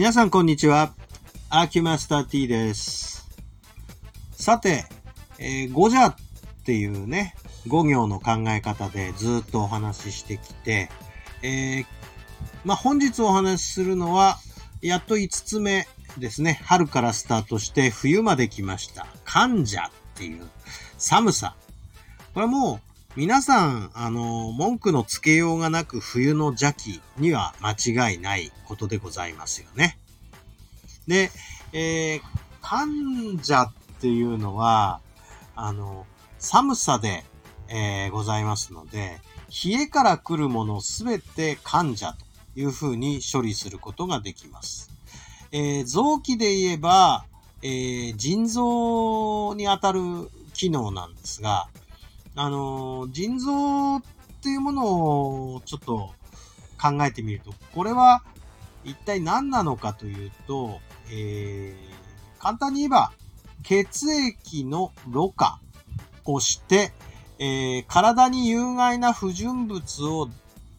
皆さんこんにちは。アーキュマスター T です。さて、えー、ゴジャっていうね、五行の考え方でずっとお話ししてきて、えー、まあ、本日お話しするのは、やっと5つ目ですね。春からスタートして冬まで来ました。患者っていう寒さ。これはもう皆さん、あの、文句のつけようがなく冬の邪気には間違いないことでございますよね。で、えー、患者っていうのは、あの、寒さで、えー、ございますので、冷えから来るものすべて患者というふうに処理することができます。えー、臓器で言えば、えー、腎臓にあたる機能なんですが、あの、腎臓っていうものをちょっと考えてみると、これは一体何なのかというと、えー、簡単に言えば、血液のろ過をして、えー、体に有害な不純物を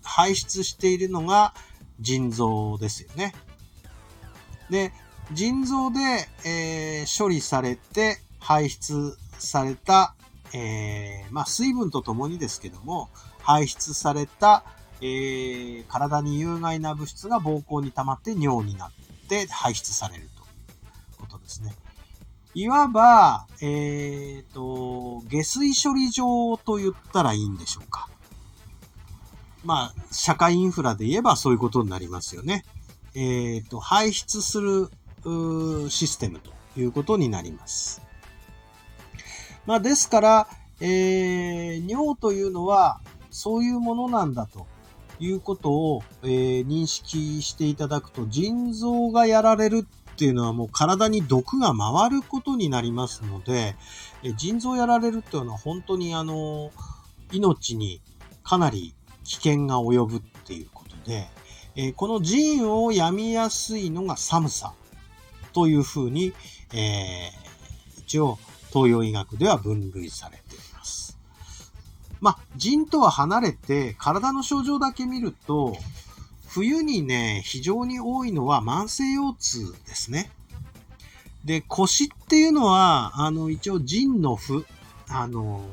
排出しているのが腎臓ですよね。で、腎臓で、えー、処理されて排出されたえー、まあ、水分とともにですけども、排出された、えー、体に有害な物質が膀胱に溜まって尿になって排出されるということですね。いわば、えー、と、下水処理場と言ったらいいんでしょうか。まあ、社会インフラで言えばそういうことになりますよね。えー、と、排出するシステムということになります。まあ、ですから、えー、尿というのはそういうものなんだということを、えー、認識していただくと、腎臓がやられるっていうのはもう体に毒が回ることになりますので、えー、腎臓やられるっていうのは本当にあの、命にかなり危険が及ぶっていうことで、えー、この腎を病みやすいのが寒さというふうに、えー、一応、東洋医学では分類されています。まあ、腎とは離れて体の症状だけ見ると、冬にね、非常に多いのは慢性腰痛ですね。で、腰っていうのは、あの、一応腎の負、あの、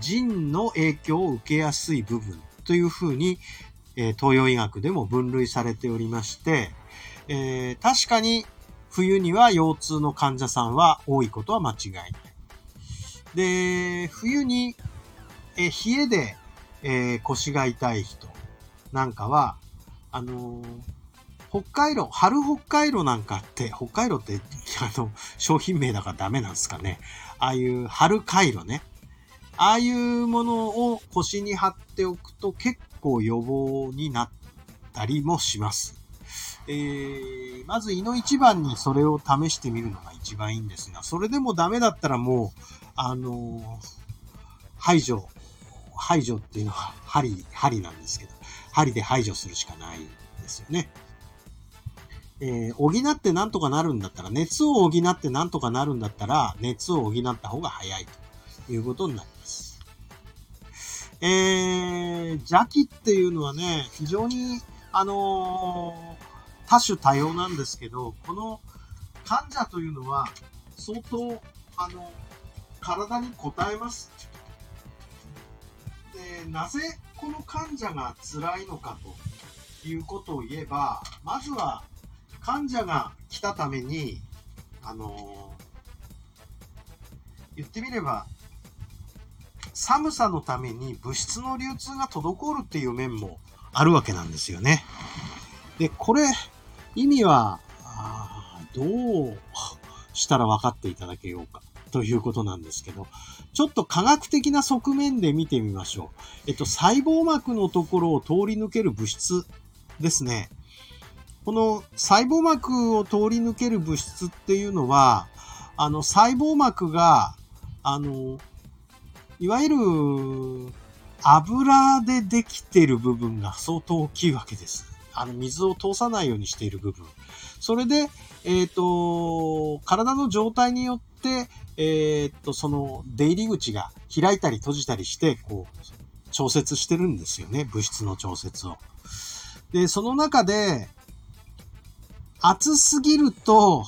腎の影響を受けやすい部分というふうに、えー、東洋医学でも分類されておりまして、えー、確かに冬には腰痛の患者さんは多いことは間違いない。で、冬に、え冷えで、えー、腰が痛い人なんかは、あのー、北海道、春北海道なんかって、北海道って、あの、商品名だからダメなんですかね。ああいう春回路ね。ああいうものを腰に貼っておくと結構予防になったりもします。えー、まず胃の一番にそれを試してみるのが一番いいんですが、それでもダメだったらもう、あの、排除、排除っていうのは針、針なんですけど、針で排除するしかないんですよね。えー、補ってなんとかなるんだったら、熱を補ってなんとかなるんだったら、熱を補った方が早いということになります。えー、邪気っていうのはね、非常に、あのー多種多様なんですけど、この患者というのは相当、あの、体に応えます。で、なぜこの患者が辛いのかということを言えば、まずは患者が来たために、あの、言ってみれば、寒さのために物質の流通が滞るっていう面もあるわけなんですよね。で、これ、意味は、どうしたら分かっていただけようかということなんですけど、ちょっと科学的な側面で見てみましょう。えっと、細胞膜のところを通り抜ける物質ですね。この細胞膜を通り抜ける物質っていうのは、あの、細胞膜が、あの、いわゆる油でできている部分が相当大きいわけです。あの、水を通さないようにしている部分。それで、えっ、ー、と、体の状態によって、えっ、ー、と、その出入り口が開いたり閉じたりして、こう、調節してるんですよね。物質の調節を。で、その中で、暑すぎると、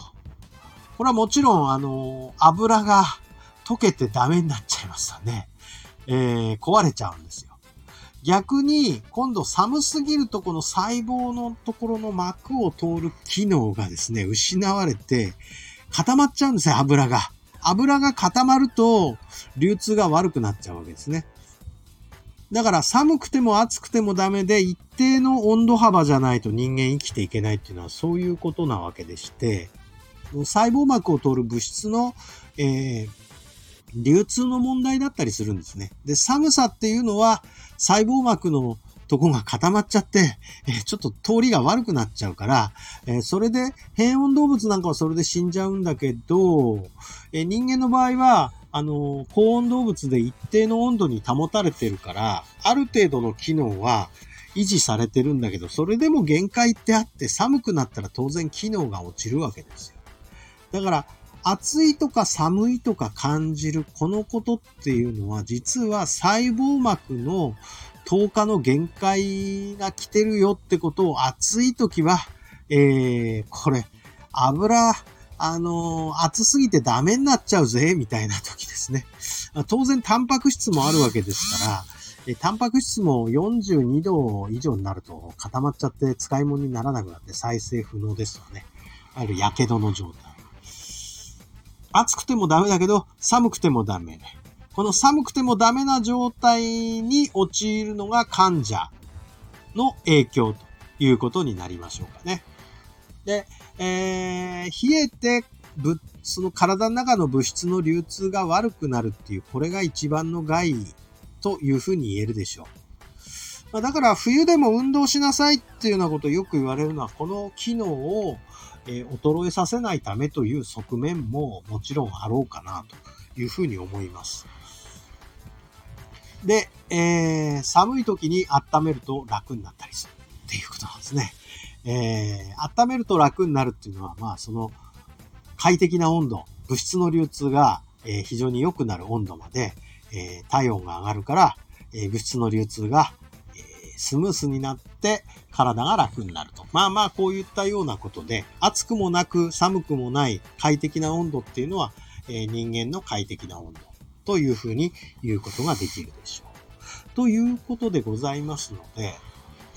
これはもちろん、あの、油が溶けてダメになっちゃいますよね。えー、壊れちゃうんですよ。逆に、今度寒すぎるとこの細胞のところの膜を通る機能がですね、失われて、固まっちゃうんですよ、油が。油が固まると、流通が悪くなっちゃうわけですね。だから寒くても暑くてもダメで、一定の温度幅じゃないと人間生きていけないっていうのはそういうことなわけでして、細胞膜を通る物質の、えー、流通の問題だったりするんですね。で、寒さっていうのは細胞膜のとこが固まっちゃって、え、ちょっと通りが悪くなっちゃうから、え、それで、変温動物なんかはそれで死んじゃうんだけど、え、人間の場合は、あの、高温動物で一定の温度に保たれてるから、ある程度の機能は維持されてるんだけど、それでも限界ってあって寒くなったら当然機能が落ちるわけですよ。だから、暑いとか寒いとか感じるこのことっていうのは実は細胞膜の10日の限界が来てるよってことを暑い時は、えー、これ油、あのー、暑すぎてダメになっちゃうぜ、みたいな時ですね。当然タンパク質もあるわけですから、えタンパク質も42度以上になると固まっちゃって使い物にならなくなって再生不能ですよね。ある火傷の状態。暑くてもダメだけど、寒くてもダメ。この寒くてもダメな状態に陥るのが患者の影響ということになりましょうかね。で、えー、冷えて、ぶ、その体の中の物質の流通が悪くなるっていう、これが一番の害というふうに言えるでしょう。まあ、だから冬でも運動しなさいっていうようなことをよく言われるのは、この機能をえ、衰えさせないためという側面ももちろんあろうかなというふうに思います。で、えー、寒い時に温めると楽になったりするっていうことなんですね。えー、温めると楽になるっていうのは、まあその快適な温度、物質の流通が、えー、非常に良くなる温度まで、えー、体温が上がるから、えー、物質の流通が、スムースになって体が楽になると。まあまあ、こういったようなことで、暑くもなく寒くもない快適な温度っていうのは、え、人間の快適な温度というふうに言うことができるでしょう。ということでございますので、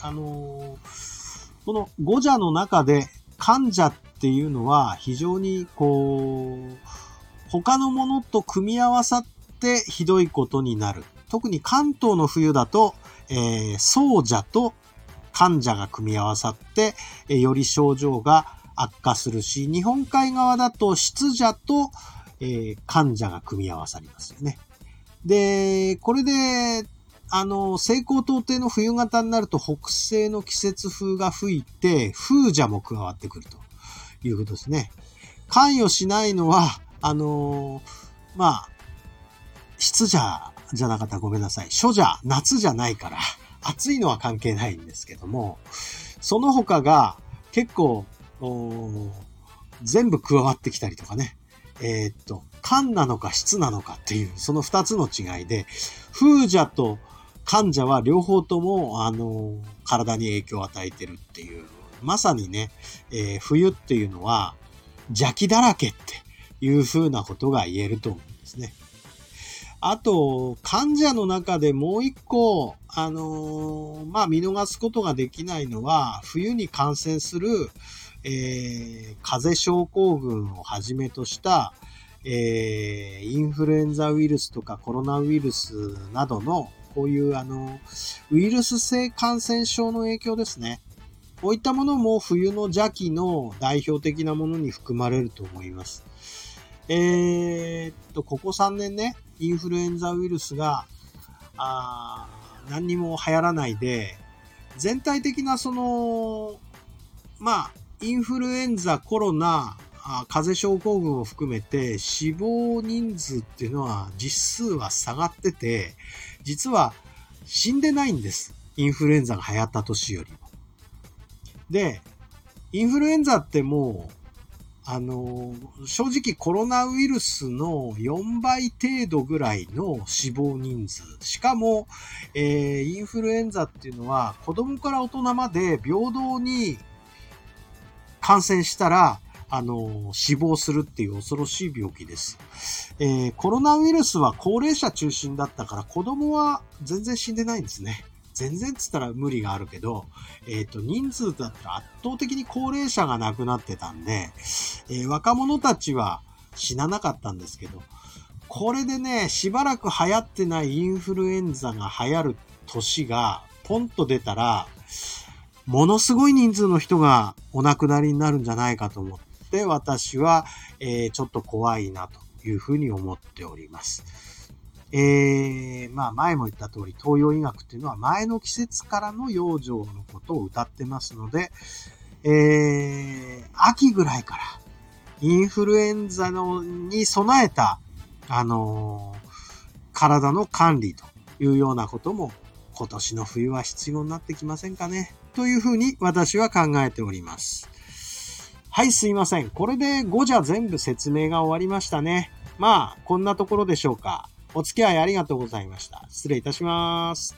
あのー、この五者の中で患者っていうのは非常にこう、他のものと組み合わさってひどいことになる。特に関東の冬だと、えー、奏者と患者が組み合わさって、えより症状が悪化するし、日本海側だと湿者と、えー、患者が組み合わさりますよね。で、これで、あの、西高東低の冬型になると北西の季節風が吹いて、風邪も加わってくるということですね。関与しないのは、あのまあ、湿者じゃなかったらごめんなさい。初者、夏じゃないから、暑いのは関係ないんですけども、その他が結構、全部加わってきたりとかね。えー、っと、寒なのか湿なのかっていう、その二つの違いで、風邪と患者は両方とも、あの、体に影響を与えてるっていう、まさにね、えー、冬っていうのは邪気だらけっていう風なことが言えると思うんですね。あと、患者の中でもう一個、あのー、まあ、見逃すことができないのは、冬に感染する、えー、風邪症候群をはじめとした、えー、インフルエンザウイルスとかコロナウイルスなどの、こういうあの、ウイルス性感染症の影響ですね。こういったものも冬の邪気の代表的なものに含まれると思います。えー、っと、ここ3年ね、インフルエンザウイルスが、あ何にも流行らないで、全体的なその、まあ、インフルエンザ、コロナ、あ風邪症候群を含めて死亡人数っていうのは実数は下がってて、実は死んでないんです。インフルエンザが流行った年よりも。で、インフルエンザってもうあの、正直コロナウイルスの4倍程度ぐらいの死亡人数。しかも、えー、インフルエンザっていうのは子供から大人まで平等に感染したら、あの、死亡するっていう恐ろしい病気です。えー、コロナウイルスは高齢者中心だったから子供は全然死んでないんですね。全然っつったら無理があるけど、えっ、ー、と、人数だったら圧倒的に高齢者が亡くなってたんで、えー、若者たちは死ななかったんですけど、これでね、しばらく流行ってないインフルエンザが流行る年がポンと出たら、ものすごい人数の人がお亡くなりになるんじゃないかと思って、私は、えー、ちょっと怖いなというふうに思っております。えー、まあ前も言った通り東洋医学っていうのは前の季節からの養生のことを歌ってますので、えー、秋ぐらいからインフルエンザのに備えた、あのー、体の管理というようなことも今年の冬は必要になってきませんかね。というふうに私は考えております。はい、すいません。これで5じゃ全部説明が終わりましたね。まあ、こんなところでしょうか。お付き合いありがとうございました。失礼いたします。